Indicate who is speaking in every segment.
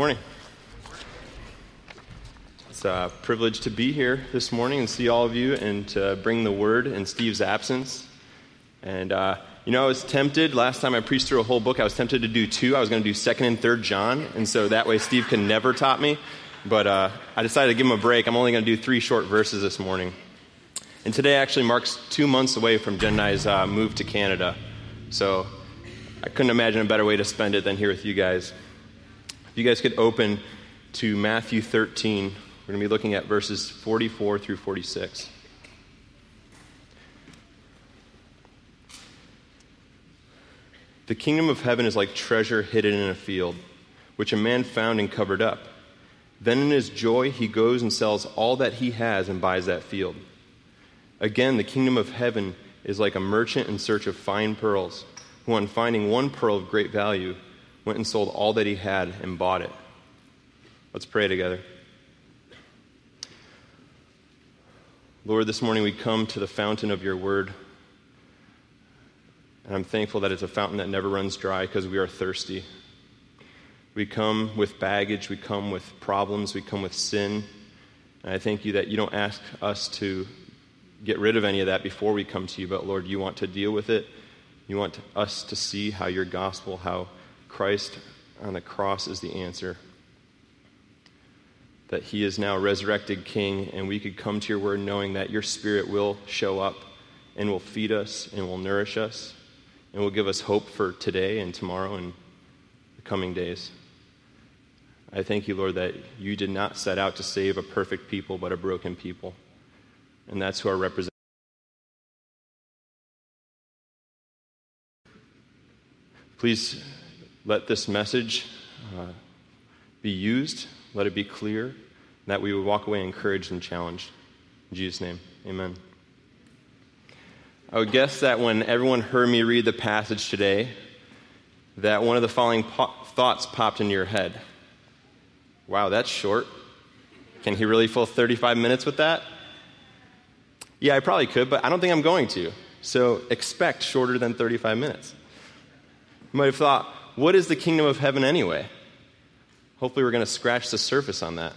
Speaker 1: Morning. It's a privilege to be here this morning and see all of you and to bring the word in Steve's absence. And, uh, you know, I was tempted, last time I preached through a whole book, I was tempted to do two. I was going to do 2nd and 3rd John, and so that way Steve can never top me. But uh, I decided to give him a break. I'm only going to do three short verses this morning. And today actually marks two months away from Jen and I's uh, move to Canada. So I couldn't imagine a better way to spend it than here with you guys. If you guys could open to Matthew 13, we're going to be looking at verses 44 through 46. The kingdom of heaven is like treasure hidden in a field, which a man found and covered up. Then in his joy, he goes and sells all that he has and buys that field. Again, the kingdom of heaven is like a merchant in search of fine pearls, who, on finding one pearl of great value, went and sold all that he had and bought it. Let's pray together. Lord, this morning we come to the fountain of your word. And I'm thankful that it's a fountain that never runs dry because we are thirsty. We come with baggage, we come with problems, we come with sin. And I thank you that you don't ask us to get rid of any of that before we come to you, but Lord, you want to deal with it. You want us to see how your gospel, how Christ on the cross is the answer. That he is now resurrected king, and we could come to your word knowing that your spirit will show up and will feed us and will nourish us and will give us hope for today and tomorrow and the coming days. I thank you, Lord, that you did not set out to save a perfect people, but a broken people. And that's who our representative. Please let this message uh, be used, let it be clear, that we would walk away encouraged and challenged. In Jesus' name, amen. I would guess that when everyone heard me read the passage today, that one of the following po- thoughts popped into your head. Wow, that's short. Can he really fill 35 minutes with that? Yeah, I probably could, but I don't think I'm going to. So expect shorter than 35 minutes. You might have thought, what is the kingdom of heaven anyway? Hopefully, we're going to scratch the surface on that.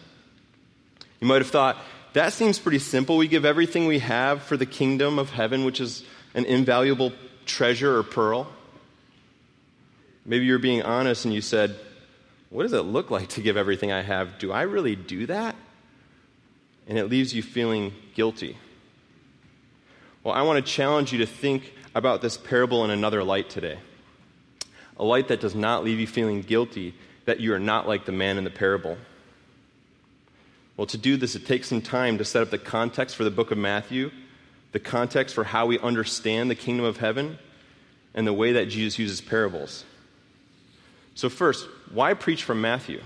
Speaker 1: You might have thought, that seems pretty simple. We give everything we have for the kingdom of heaven, which is an invaluable treasure or pearl. Maybe you're being honest and you said, What does it look like to give everything I have? Do I really do that? And it leaves you feeling guilty. Well, I want to challenge you to think about this parable in another light today a light that does not leave you feeling guilty that you are not like the man in the parable. Well, to do this, it takes some time to set up the context for the book of Matthew, the context for how we understand the kingdom of heaven, and the way that Jesus uses parables. So, first, why preach from Matthew?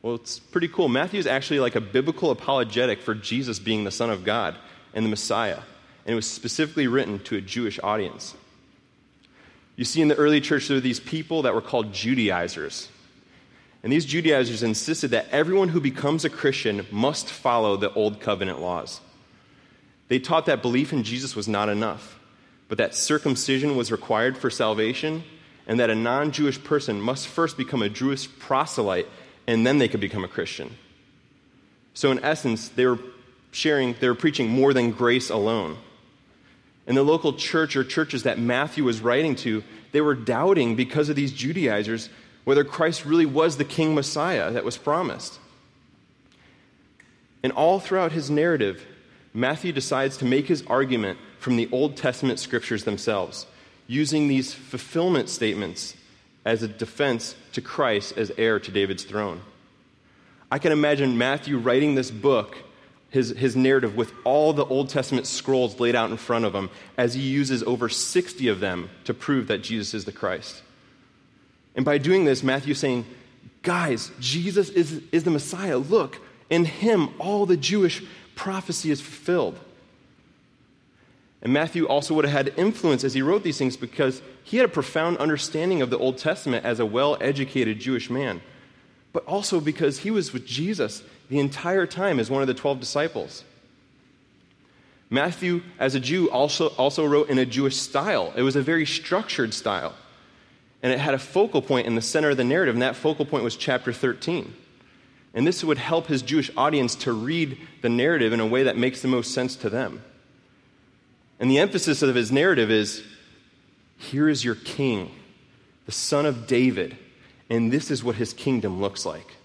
Speaker 1: Well, it's pretty cool. Matthew is actually like a biblical apologetic for Jesus being the Son of God and the Messiah, and it was specifically written to a Jewish audience. You see, in the early church, there were these people that were called Judaizers. And these Judaizers insisted that everyone who becomes a Christian must follow the Old Covenant laws. They taught that belief in Jesus was not enough, but that circumcision was required for salvation, and that a non Jewish person must first become a Jewish proselyte, and then they could become a Christian. So, in essence, they were sharing, they were preaching more than grace alone. And the local church or churches that Matthew was writing to, they were doubting because of these Judaizers whether Christ really was the King Messiah that was promised. And all throughout his narrative, Matthew decides to make his argument from the Old Testament scriptures themselves, using these fulfillment statements as a defense to Christ as heir to David's throne. I can imagine Matthew writing this book his, his narrative with all the Old Testament scrolls laid out in front of him as he uses over 60 of them to prove that Jesus is the Christ. And by doing this, Matthew's saying, guys, Jesus is, is the Messiah. Look, in him, all the Jewish prophecy is fulfilled. And Matthew also would have had influence as he wrote these things because he had a profound understanding of the Old Testament as a well educated Jewish man, but also because he was with Jesus the entire time as one of the 12 disciples. Matthew, as a Jew, also, also wrote in a Jewish style. It was a very structured style. And it had a focal point in the center of the narrative, and that focal point was chapter 13. And this would help his Jewish audience to read the narrative in a way that makes the most sense to them. And the emphasis of his narrative is here is your king, the son of David, and this is what his kingdom looks like.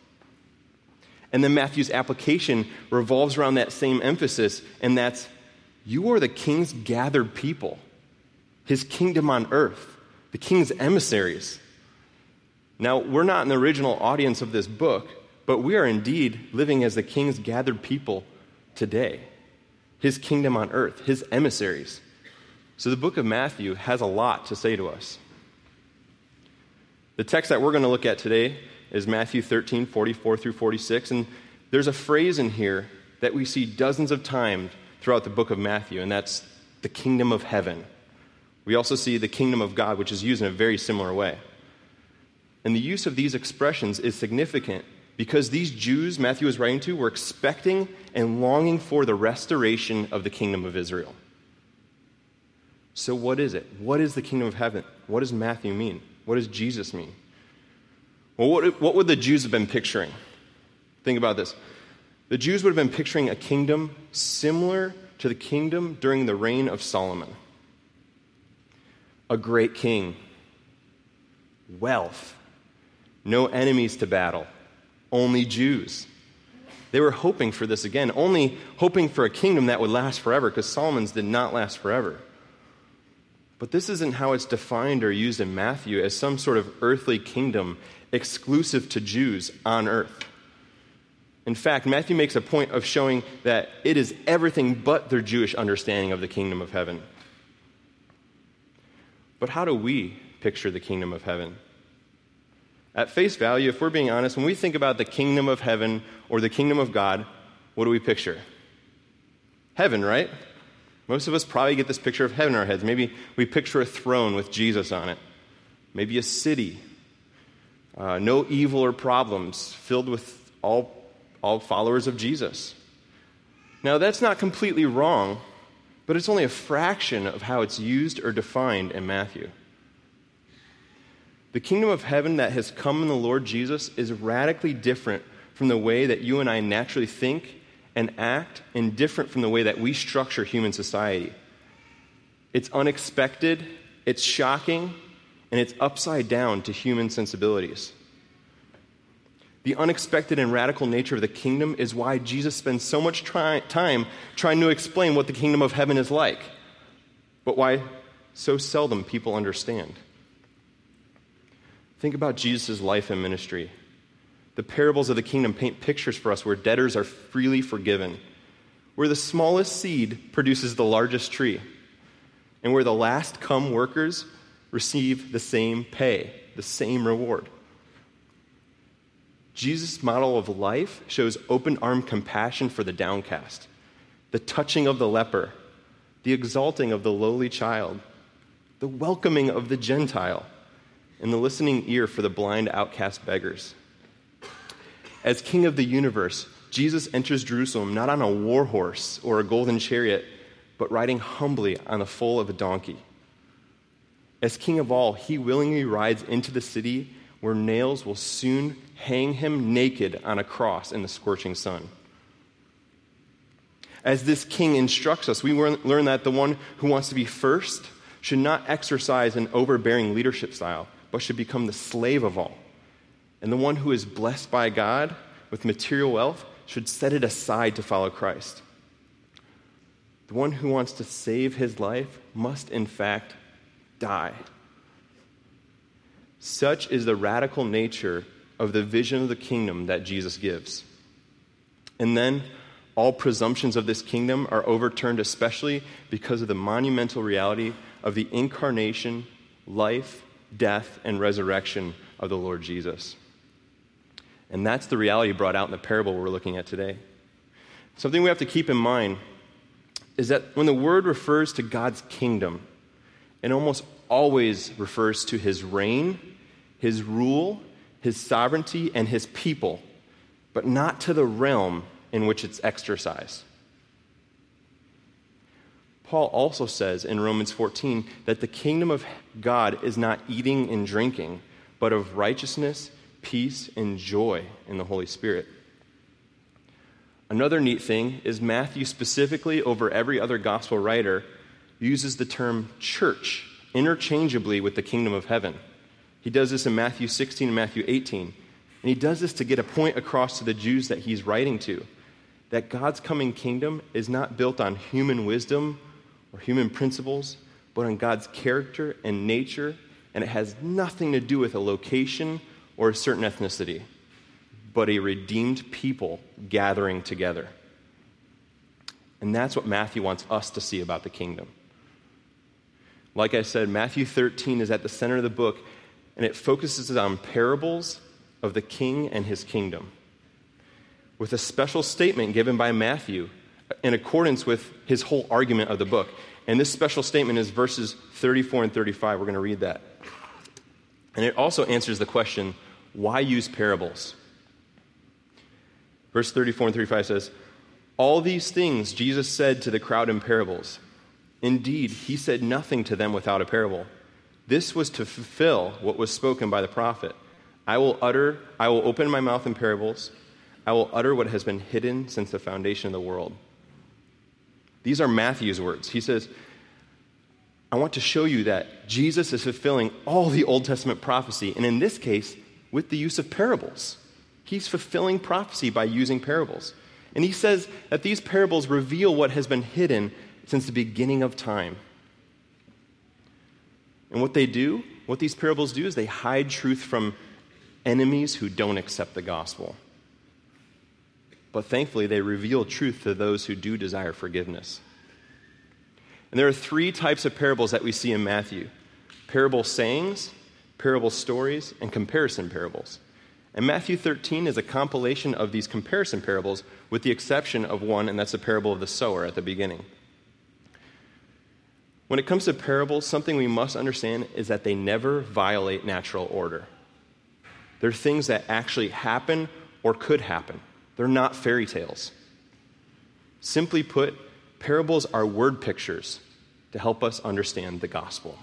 Speaker 1: And then Matthew's application revolves around that same emphasis, and that's you are the king's gathered people, his kingdom on earth, the king's emissaries. Now, we're not the original audience of this book, but we are indeed living as the king's gathered people today, his kingdom on earth, his emissaries. So the book of Matthew has a lot to say to us. The text that we're going to look at today is Matthew 13, 44 through 46. And there's a phrase in here that we see dozens of times throughout the book of Matthew, and that's the kingdom of heaven. We also see the kingdom of God, which is used in a very similar way. And the use of these expressions is significant because these Jews Matthew was writing to were expecting and longing for the restoration of the kingdom of Israel. So, what is it? What is the kingdom of heaven? What does Matthew mean? What does Jesus mean? Well, what, what would the Jews have been picturing? Think about this. The Jews would have been picturing a kingdom similar to the kingdom during the reign of Solomon a great king, wealth, no enemies to battle, only Jews. They were hoping for this again, only hoping for a kingdom that would last forever, because Solomon's did not last forever. But this isn't how it's defined or used in Matthew as some sort of earthly kingdom exclusive to Jews on earth. In fact, Matthew makes a point of showing that it is everything but their Jewish understanding of the kingdom of heaven. But how do we picture the kingdom of heaven? At face value, if we're being honest, when we think about the kingdom of heaven or the kingdom of God, what do we picture? Heaven, right? Most of us probably get this picture of heaven in our heads. Maybe we picture a throne with Jesus on it, maybe a city, uh, no evil or problems, filled with all, all followers of Jesus. Now, that's not completely wrong, but it's only a fraction of how it's used or defined in Matthew. The kingdom of heaven that has come in the Lord Jesus is radically different from the way that you and I naturally think and act, and different from the way that we structure human society. It's unexpected, it's shocking, and it's upside down to human sensibilities. The unexpected and radical nature of the kingdom is why Jesus spends so much try- time trying to explain what the kingdom of heaven is like, but why so seldom people understand. Think about Jesus' life and ministry. The parables of the kingdom paint pictures for us where debtors are freely forgiven, where the smallest seed produces the largest tree, and where the last come workers receive the same pay, the same reward. Jesus' model of life shows open armed compassion for the downcast, the touching of the leper, the exalting of the lowly child, the welcoming of the Gentile, and the listening ear for the blind outcast beggars. As King of the universe, Jesus enters Jerusalem not on a war horse or a golden chariot, but riding humbly on the foal of a donkey. As King of all, he willingly rides into the city where nails will soon hang him naked on a cross in the scorching sun. As this king instructs us, we learn that the one who wants to be first should not exercise an overbearing leadership style, but should become the slave of all. And the one who is blessed by God with material wealth should set it aside to follow Christ. The one who wants to save his life must, in fact, die. Such is the radical nature of the vision of the kingdom that Jesus gives. And then all presumptions of this kingdom are overturned, especially because of the monumental reality of the incarnation, life, death, and resurrection of the Lord Jesus. And that's the reality brought out in the parable we're looking at today. Something we have to keep in mind is that when the word refers to God's kingdom, it almost always refers to his reign, his rule, his sovereignty, and his people, but not to the realm in which it's exercised. Paul also says in Romans 14 that the kingdom of God is not eating and drinking, but of righteousness, peace, and joy in the Holy Spirit. Another neat thing is Matthew, specifically over every other gospel writer, uses the term church interchangeably with the kingdom of heaven. He does this in Matthew 16 and Matthew 18. And he does this to get a point across to the Jews that he's writing to that God's coming kingdom is not built on human wisdom or human principles, but on God's character and nature, and it has nothing to do with a location or a certain ethnicity, but a redeemed people gathering together. And that's what Matthew wants us to see about the kingdom. Like I said, Matthew 13 is at the center of the book, and it focuses on parables of the king and his kingdom with a special statement given by Matthew in accordance with his whole argument of the book. And this special statement is verses 34 and 35. We're going to read that. And it also answers the question why use parables? Verse 34 and 35 says, All these things Jesus said to the crowd in parables. Indeed, he said nothing to them without a parable. This was to fulfill what was spoken by the prophet. I will utter, I will open my mouth in parables. I will utter what has been hidden since the foundation of the world. These are Matthew's words. He says, I want to show you that Jesus is fulfilling all the Old Testament prophecy, and in this case, with the use of parables. He's fulfilling prophecy by using parables. And he says that these parables reveal what has been hidden since the beginning of time. And what they do, what these parables do, is they hide truth from enemies who don't accept the gospel but thankfully they reveal truth to those who do desire forgiveness. And there are three types of parables that we see in Matthew parable sayings, parable stories, and comparison parables. And Matthew 13 is a compilation of these comparison parables, with the exception of one, and that's the parable of the sower at the beginning. When it comes to parables, something we must understand is that they never violate natural order. They're things that actually happen or could happen. They're not fairy tales. Simply put, parables are word pictures to help us understand the gospel.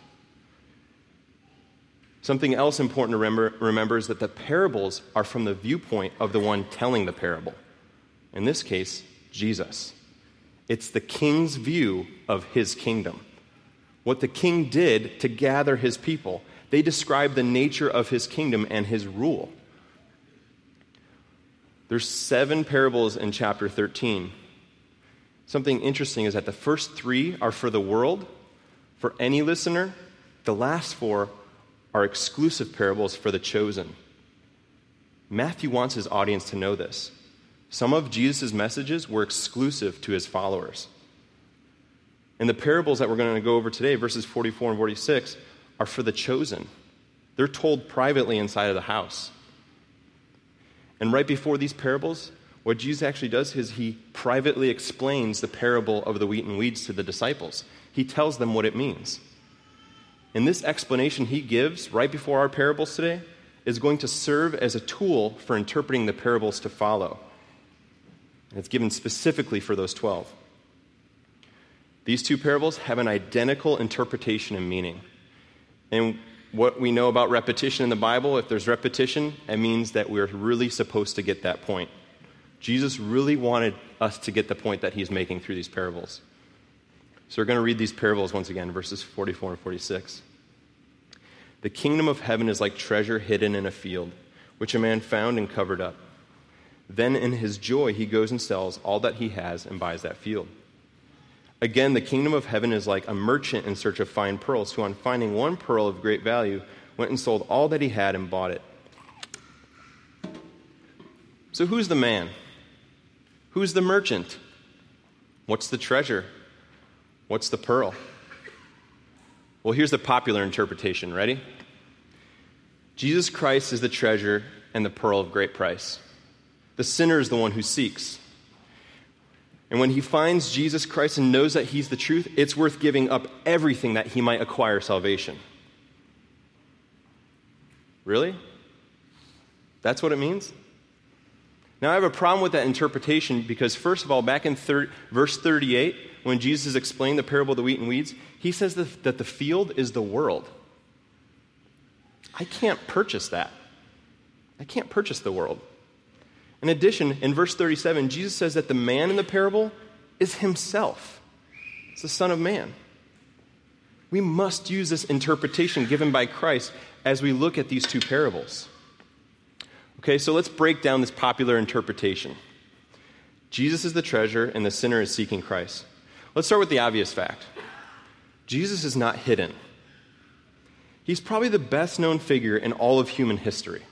Speaker 1: Something else important to remember, remember, is that the parables are from the viewpoint of the one telling the parable. In this case, Jesus. It's the king's view of his kingdom. What the king did to gather his people. They describe the nature of his kingdom and his rule. There's seven parables in chapter 13. Something interesting is that the first three are for the world, for any listener. The last four are exclusive parables for the chosen. Matthew wants his audience to know this. Some of Jesus' messages were exclusive to his followers. And the parables that we're going to go over today, verses 44 and 46, are for the chosen. They're told privately inside of the house. And right before these parables, what Jesus actually does is he privately explains the parable of the wheat and weeds to the disciples. He tells them what it means. And this explanation he gives right before our parables today is going to serve as a tool for interpreting the parables to follow. And it's given specifically for those 12. These two parables have an identical interpretation and meaning. And what we know about repetition in the Bible, if there's repetition, it means that we're really supposed to get that point. Jesus really wanted us to get the point that he's making through these parables. So we're going to read these parables once again, verses 44 and 46. The kingdom of heaven is like treasure hidden in a field, which a man found and covered up. Then in his joy, he goes and sells all that he has and buys that field. Again, the kingdom of heaven is like a merchant in search of fine pearls, who, on finding one pearl of great value, went and sold all that he had and bought it. So, who's the man? Who's the merchant? What's the treasure? What's the pearl? Well, here's the popular interpretation. Ready? Jesus Christ is the treasure and the pearl of great price. The sinner is the one who seeks. And when he finds Jesus Christ and knows that he's the truth, it's worth giving up everything that he might acquire salvation. Really? That's what it means? Now, I have a problem with that interpretation because, first of all, back in thir- verse 38, when Jesus explained the parable of the wheat and weeds, he says that, that the field is the world. I can't purchase that. I can't purchase the world. In addition, in verse 37, Jesus says that the man in the parable is himself. It's the Son of Man. We must use this interpretation given by Christ as we look at these two parables. Okay, so let's break down this popular interpretation. Jesus is the treasure, and the sinner is seeking Christ. Let's start with the obvious fact Jesus is not hidden. He's probably the best known figure in all of human history.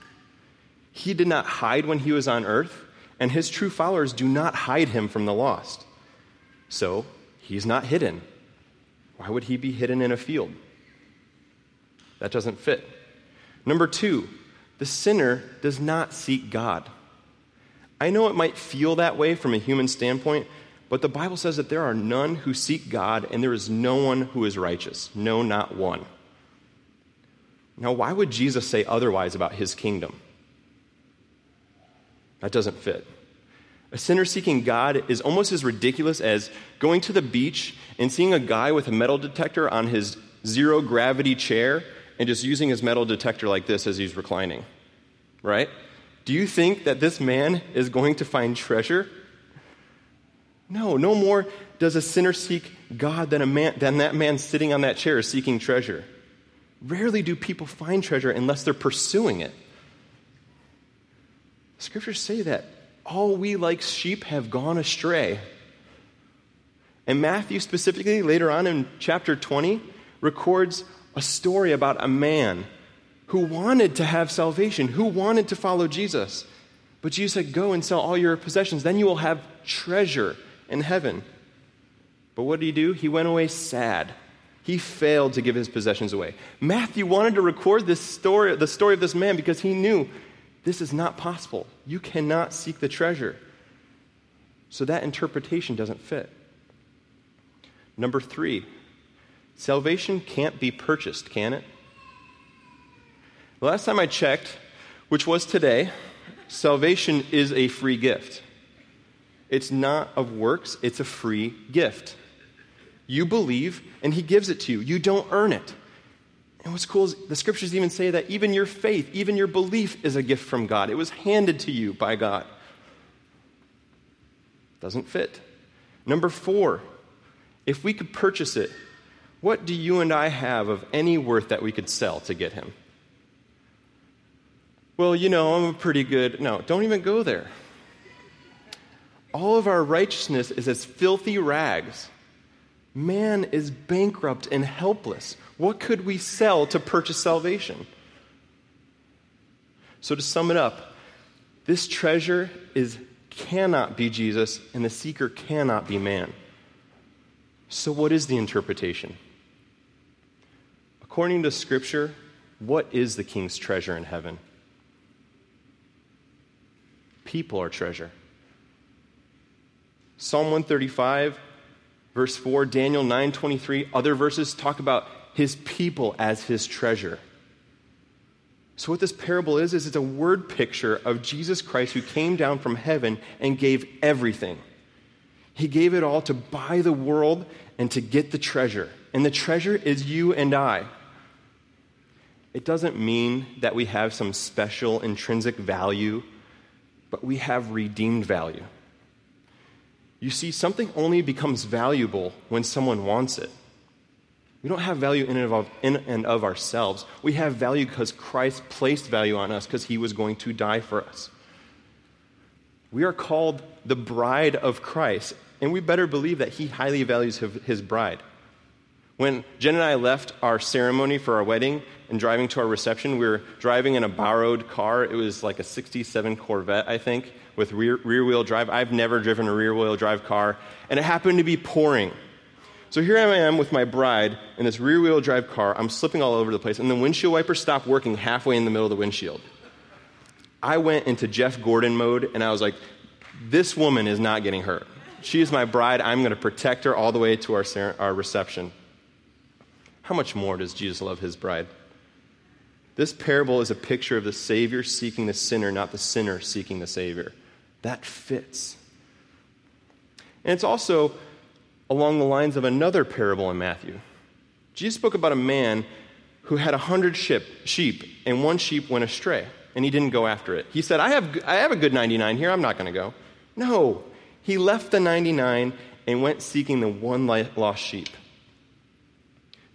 Speaker 1: He did not hide when he was on earth, and his true followers do not hide him from the lost. So, he's not hidden. Why would he be hidden in a field? That doesn't fit. Number two, the sinner does not seek God. I know it might feel that way from a human standpoint, but the Bible says that there are none who seek God, and there is no one who is righteous. No, not one. Now, why would Jesus say otherwise about his kingdom? That doesn't fit. A sinner seeking God is almost as ridiculous as going to the beach and seeing a guy with a metal detector on his zero gravity chair and just using his metal detector like this as he's reclining. Right? Do you think that this man is going to find treasure? No, no more does a sinner seek God than, a man, than that man sitting on that chair seeking treasure. Rarely do people find treasure unless they're pursuing it. Scriptures say that all we like sheep have gone astray. And Matthew, specifically, later on in chapter 20, records a story about a man who wanted to have salvation, who wanted to follow Jesus. But Jesus said, Go and sell all your possessions, then you will have treasure in heaven. But what did he do? He went away sad. He failed to give his possessions away. Matthew wanted to record this story, the story of this man because he knew this is not possible. You cannot seek the treasure. So that interpretation doesn't fit. Number three, salvation can't be purchased, can it? The last time I checked, which was today, salvation is a free gift. It's not of works, it's a free gift. You believe, and He gives it to you. You don't earn it. And what's cool is the scriptures even say that even your faith, even your belief is a gift from God. It was handed to you by God. Doesn't fit. Number four, if we could purchase it, what do you and I have of any worth that we could sell to get him? Well, you know, I'm a pretty good. No, don't even go there. All of our righteousness is as filthy rags. Man is bankrupt and helpless. What could we sell to purchase salvation? So, to sum it up, this treasure is, cannot be Jesus, and the seeker cannot be man. So, what is the interpretation? According to Scripture, what is the king's treasure in heaven? People are treasure. Psalm 135, verse 4, Daniel 9:23, other verses talk about his people as his treasure. So, what this parable is, is it's a word picture of Jesus Christ who came down from heaven and gave everything. He gave it all to buy the world and to get the treasure. And the treasure is you and I. It doesn't mean that we have some special intrinsic value, but we have redeemed value. You see, something only becomes valuable when someone wants it. We don't have value in and, of, ourselves. We have value because Christ placed value on us because he was going to die for us. We are called the bride of Christ, and we better believe that he highly values his bride. When Jen and I left our ceremony for our wedding and driving to our reception, we were driving in a borrowed car. It was like a 67 Corvette, I think, with rear, rear wheel drive. I've never driven a rear wheel drive car, and it happened to be pouring. So here I am with my bride in this rear wheel drive car. I'm slipping all over the place, and the windshield wiper stopped working halfway in the middle of the windshield. I went into Jeff Gordon mode, and I was like, this woman is not getting hurt. She is my bride. I'm going to protect her all the way to our, our reception. How much more does Jesus love his bride? This parable is a picture of the Savior seeking the sinner, not the sinner seeking the Savior. That fits. And it's also along the lines of another parable in Matthew. Jesus spoke about a man who had a hundred sheep, and one sheep went astray, and he didn't go after it. He said, I have, I have a good 99 here, I'm not going to go. No, he left the 99 and went seeking the one lost sheep.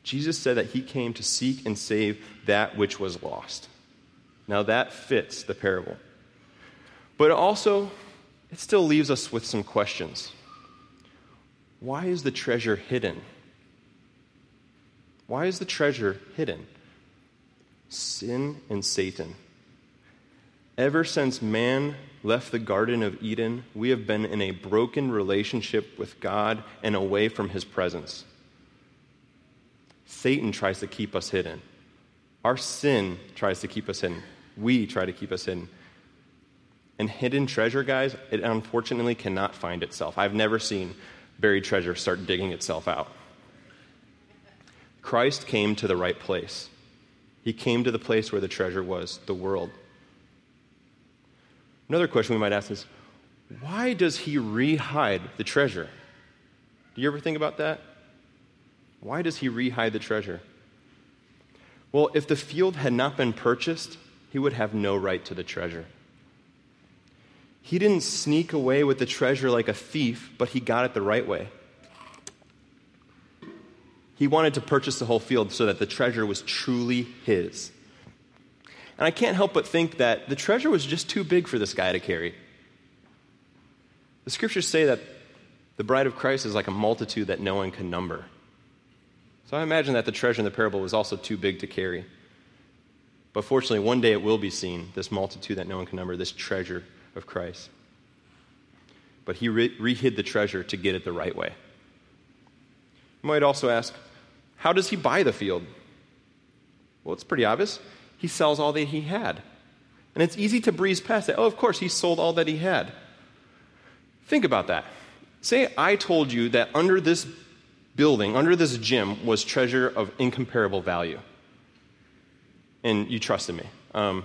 Speaker 1: Jesus said that he came to seek and save that which was lost. Now that fits the parable. But also, it still leaves us with some questions. Why is the treasure hidden? Why is the treasure hidden? Sin and Satan. Ever since man left the Garden of Eden, we have been in a broken relationship with God and away from his presence. Satan tries to keep us hidden. Our sin tries to keep us hidden. We try to keep us hidden. And hidden treasure, guys, it unfortunately cannot find itself. I've never seen buried treasure start digging itself out. Christ came to the right place. He came to the place where the treasure was, the world. Another question we might ask is why does he rehide the treasure? Do you ever think about that? Why does he rehide the treasure? Well, if the field had not been purchased, he would have no right to the treasure. He didn't sneak away with the treasure like a thief, but he got it the right way. He wanted to purchase the whole field so that the treasure was truly his. And I can't help but think that the treasure was just too big for this guy to carry. The scriptures say that the bride of Christ is like a multitude that no one can number. So I imagine that the treasure in the parable was also too big to carry. But fortunately, one day it will be seen this multitude that no one can number, this treasure of Christ. But he re- rehid the treasure to get it the right way. You might also ask, how does he buy the field? Well, it's pretty obvious. He sells all that he had. And it's easy to breeze past that. Oh, of course, he sold all that he had. Think about that. Say I told you that under this building, under this gym, was treasure of incomparable value. And you trusted me. Um,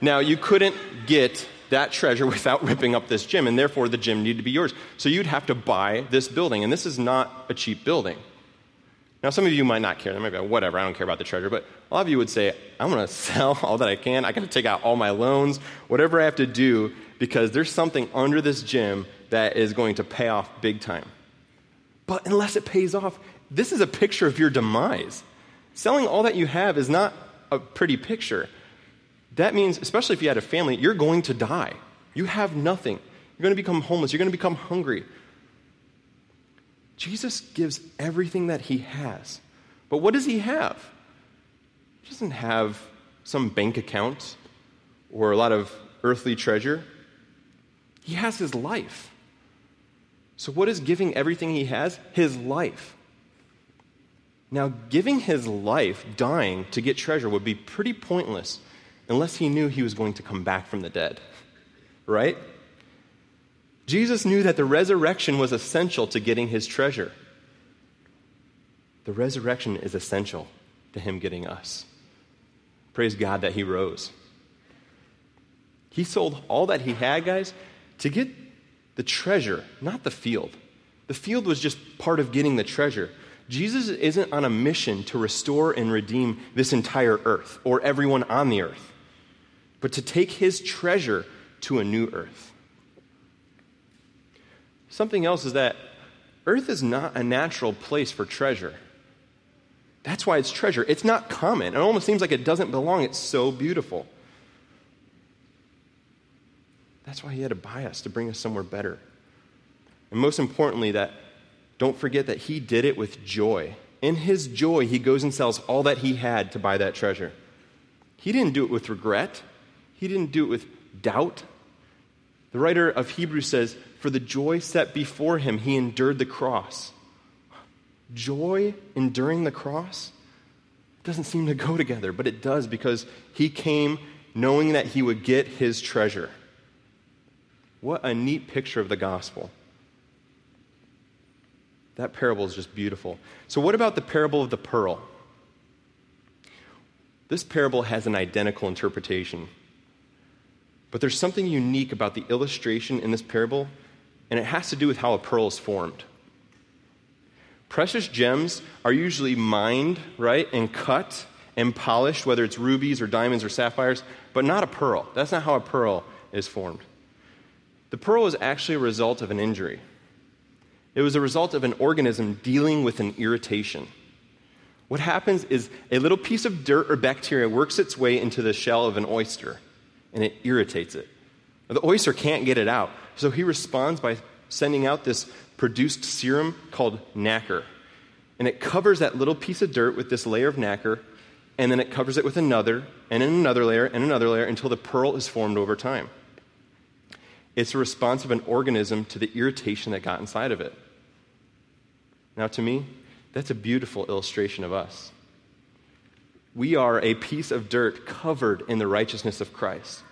Speaker 1: now, you couldn't get that treasure without ripping up this gym, and therefore the gym needed to be yours. So you'd have to buy this building, and this is not a cheap building. Now, some of you might not care. They might be like, whatever, I don't care about the treasure. But a lot of you would say, I'm going to sell all that I can. I got to take out all my loans, whatever I have to do, because there's something under this gym that is going to pay off big time. But unless it pays off, this is a picture of your demise. Selling all that you have is not a pretty picture. That means, especially if you had a family, you're going to die. You have nothing. You're going to become homeless. You're going to become hungry. Jesus gives everything that he has. But what does he have? He doesn't have some bank account or a lot of earthly treasure. He has his life. So, what is giving everything he has? His life. Now, giving his life, dying to get treasure, would be pretty pointless unless he knew he was going to come back from the dead. Right? Jesus knew that the resurrection was essential to getting his treasure. The resurrection is essential to him getting us. Praise God that he rose. He sold all that he had, guys, to get the treasure, not the field. The field was just part of getting the treasure. Jesus isn't on a mission to restore and redeem this entire earth or everyone on the earth, but to take his treasure to a new earth. Something else is that earth is not a natural place for treasure. That's why it's treasure. It's not common. It almost seems like it doesn't belong. It's so beautiful. That's why he had to buy us to bring us somewhere better. And most importantly, that don't forget that he did it with joy. In his joy, he goes and sells all that he had to buy that treasure. He didn't do it with regret. He didn't do it with doubt. The writer of Hebrews says, For the joy set before him, he endured the cross. Joy enduring the cross doesn't seem to go together, but it does because he came knowing that he would get his treasure. What a neat picture of the gospel. That parable is just beautiful. So, what about the parable of the pearl? This parable has an identical interpretation. But there's something unique about the illustration in this parable, and it has to do with how a pearl is formed. Precious gems are usually mined, right, and cut and polished, whether it's rubies or diamonds or sapphires, but not a pearl. That's not how a pearl is formed. The pearl is actually a result of an injury. It was a result of an organism dealing with an irritation. What happens is a little piece of dirt or bacteria works its way into the shell of an oyster and it irritates it. The oyster can't get it out, so he responds by sending out this produced serum called nacre. And it covers that little piece of dirt with this layer of nacre, and then it covers it with another, and then another layer, and another layer until the pearl is formed over time. It's a response of an organism to the irritation that got inside of it. Now, to me, that's a beautiful illustration of us. We are a piece of dirt covered in the righteousness of Christ.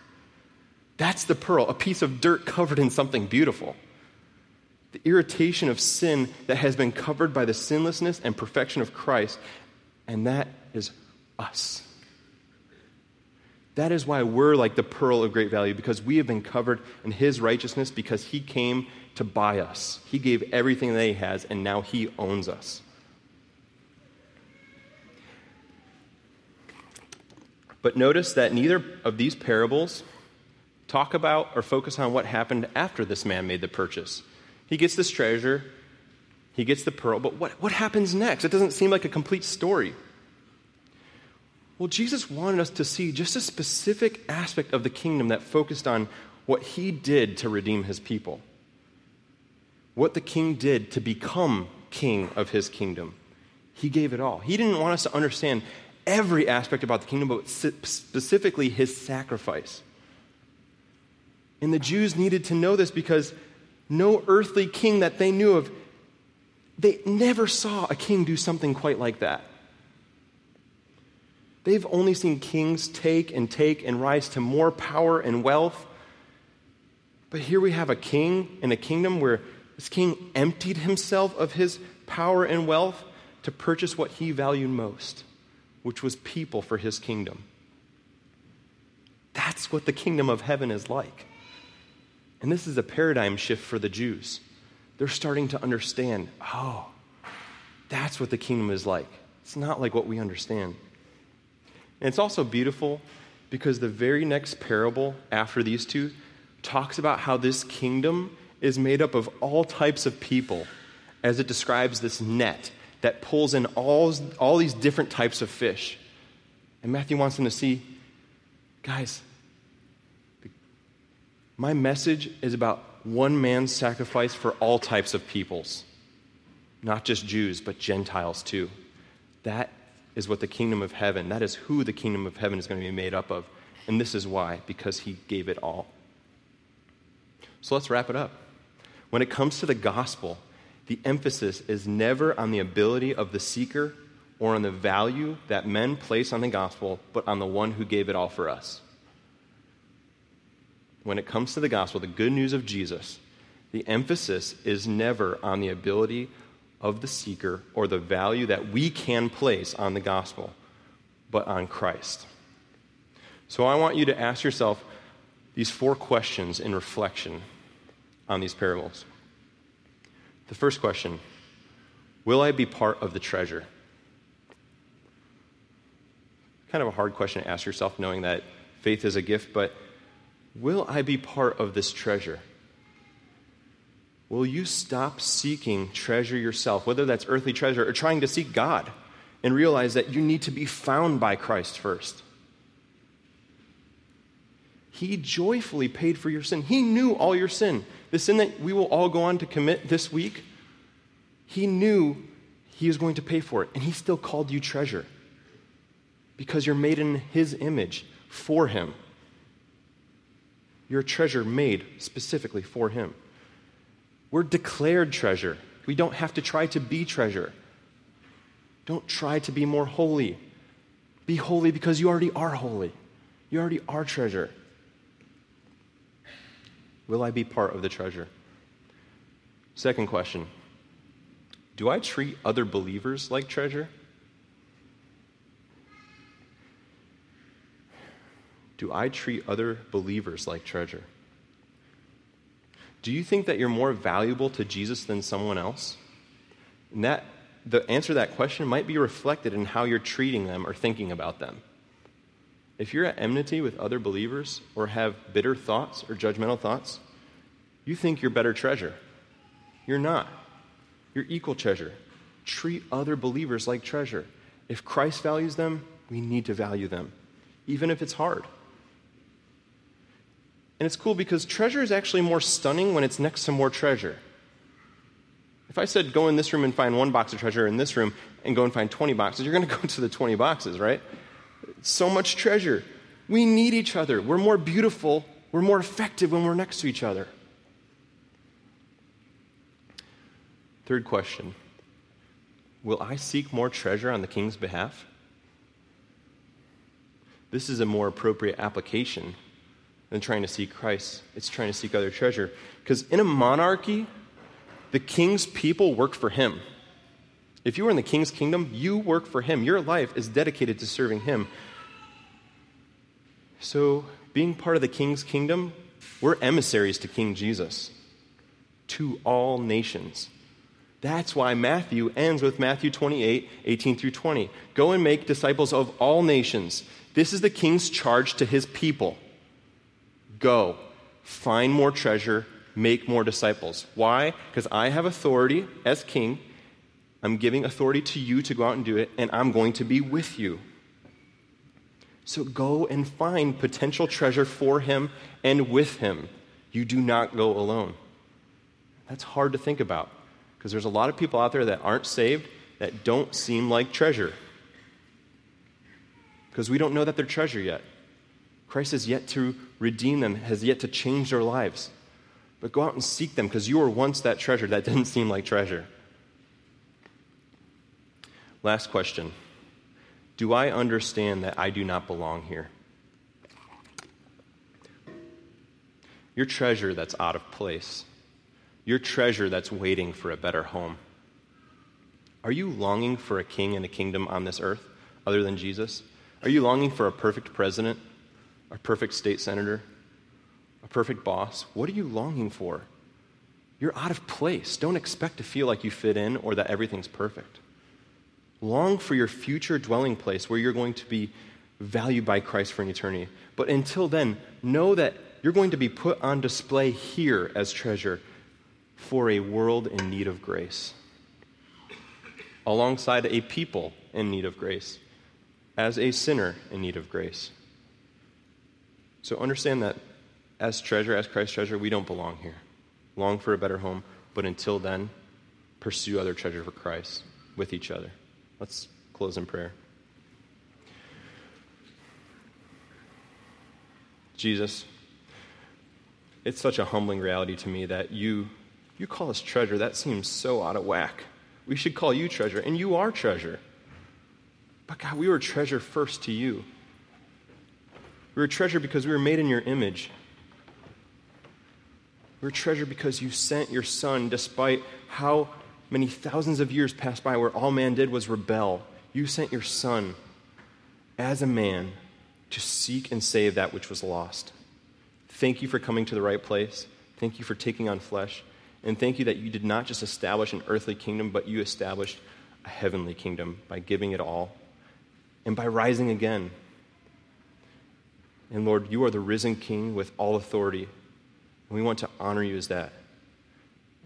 Speaker 1: That's the pearl, a piece of dirt covered in something beautiful. The irritation of sin that has been covered by the sinlessness and perfection of Christ, and that is us. That is why we're like the pearl of great value, because we have been covered in His righteousness, because He came to buy us. He gave everything that He has, and now He owns us. But notice that neither of these parables talk about or focus on what happened after this man made the purchase. He gets this treasure, he gets the pearl, but what, what happens next? It doesn't seem like a complete story. Well, Jesus wanted us to see just a specific aspect of the kingdom that focused on what he did to redeem his people, what the king did to become king of his kingdom. He gave it all. He didn't want us to understand every aspect about the kingdom, but specifically his sacrifice. And the Jews needed to know this because no earthly king that they knew of, they never saw a king do something quite like that. They've only seen kings take and take and rise to more power and wealth. But here we have a king in a kingdom where this king emptied himself of his power and wealth to purchase what he valued most, which was people for his kingdom. That's what the kingdom of heaven is like. And this is a paradigm shift for the Jews. They're starting to understand oh, that's what the kingdom is like. It's not like what we understand. And it's also beautiful because the very next parable after these two talks about how this kingdom is made up of all types of people as it describes this net that pulls in all, all these different types of fish. And Matthew wants them to see guys, my message is about one man's sacrifice for all types of peoples, not just Jews, but Gentiles too. That is what the kingdom of heaven, that is who the kingdom of heaven is going to be made up of. And this is why, because he gave it all. So let's wrap it up. When it comes to the gospel, the emphasis is never on the ability of the seeker or on the value that men place on the gospel, but on the one who gave it all for us. When it comes to the gospel, the good news of Jesus, the emphasis is never on the ability of the seeker or the value that we can place on the gospel, but on Christ. So I want you to ask yourself these four questions in reflection on these parables. The first question Will I be part of the treasure? Kind of a hard question to ask yourself, knowing that faith is a gift, but will I be part of this treasure? Will you stop seeking treasure yourself, whether that's earthly treasure or trying to seek God, and realize that you need to be found by Christ first? He joyfully paid for your sin. He knew all your sin. The sin that we will all go on to commit this week, He knew He was going to pay for it, and He still called you treasure because you're made in His image for Him. You're a treasure made specifically for Him. We're declared treasure. We don't have to try to be treasure. Don't try to be more holy. Be holy because you already are holy. You already are treasure. Will I be part of the treasure? Second question Do I treat other believers like treasure? Do I treat other believers like treasure? Do you think that you're more valuable to Jesus than someone else? And that the answer to that question might be reflected in how you're treating them or thinking about them. If you're at enmity with other believers or have bitter thoughts or judgmental thoughts, you think you're better treasure. You're not. You're equal treasure. Treat other believers like treasure. If Christ values them, we need to value them, even if it's hard. And it's cool because treasure is actually more stunning when it's next to more treasure. If I said go in this room and find one box of treasure in this room and go and find 20 boxes, you're going to go to the 20 boxes, right? So much treasure. We need each other. We're more beautiful, we're more effective when we're next to each other. Third question Will I seek more treasure on the king's behalf? This is a more appropriate application than trying to seek Christ. It's trying to seek other treasure. Because in a monarchy, the king's people work for him. If you are in the king's kingdom, you work for him. Your life is dedicated to serving him. So, being part of the king's kingdom, we're emissaries to King Jesus, to all nations. That's why Matthew ends with Matthew 28 18 through 20. Go and make disciples of all nations. This is the king's charge to his people. Go, find more treasure, make more disciples. Why? Because I have authority as king. I'm giving authority to you to go out and do it, and I'm going to be with you. So go and find potential treasure for him and with him. You do not go alone. That's hard to think about because there's a lot of people out there that aren't saved that don't seem like treasure because we don't know that they're treasure yet. Christ has yet to redeem them, has yet to change their lives. But go out and seek them because you were once that treasure that didn't seem like treasure. Last question Do I understand that I do not belong here? Your treasure that's out of place, your treasure that's waiting for a better home. Are you longing for a king and a kingdom on this earth other than Jesus? Are you longing for a perfect president, a perfect state senator, a perfect boss? What are you longing for? You're out of place. Don't expect to feel like you fit in or that everything's perfect. Long for your future dwelling place where you're going to be valued by Christ for an eternity. But until then, know that you're going to be put on display here as treasure for a world in need of grace, alongside a people in need of grace, as a sinner in need of grace. So understand that as treasure, as Christ's treasure, we don't belong here. Long for a better home, but until then, pursue other treasure for Christ with each other. Let's close in prayer. Jesus, it's such a humbling reality to me that you you call us treasure. That seems so out of whack. We should call you treasure, and you are treasure. But God, we were treasure first to you. We were treasure because we were made in your image. We were treasure because you sent your son despite how many thousands of years passed by where all man did was rebel. You sent your son as a man to seek and save that which was lost. Thank you for coming to the right place. Thank you for taking on flesh. And thank you that you did not just establish an earthly kingdom, but you established a heavenly kingdom by giving it all and by rising again. And Lord, you are the risen king with all authority and we want to honor you as that.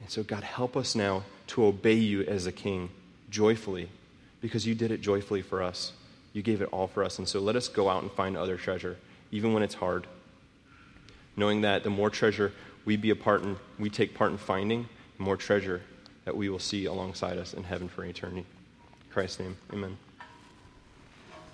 Speaker 1: And so, God, help us now to obey you as a king joyfully because you did it joyfully for us. You gave it all for us. And so, let us go out and find other treasure, even when it's hard. Knowing that the more treasure we be a part in, we take part in finding, the more treasure that we will see alongside us in heaven for eternity. In Christ's name, amen.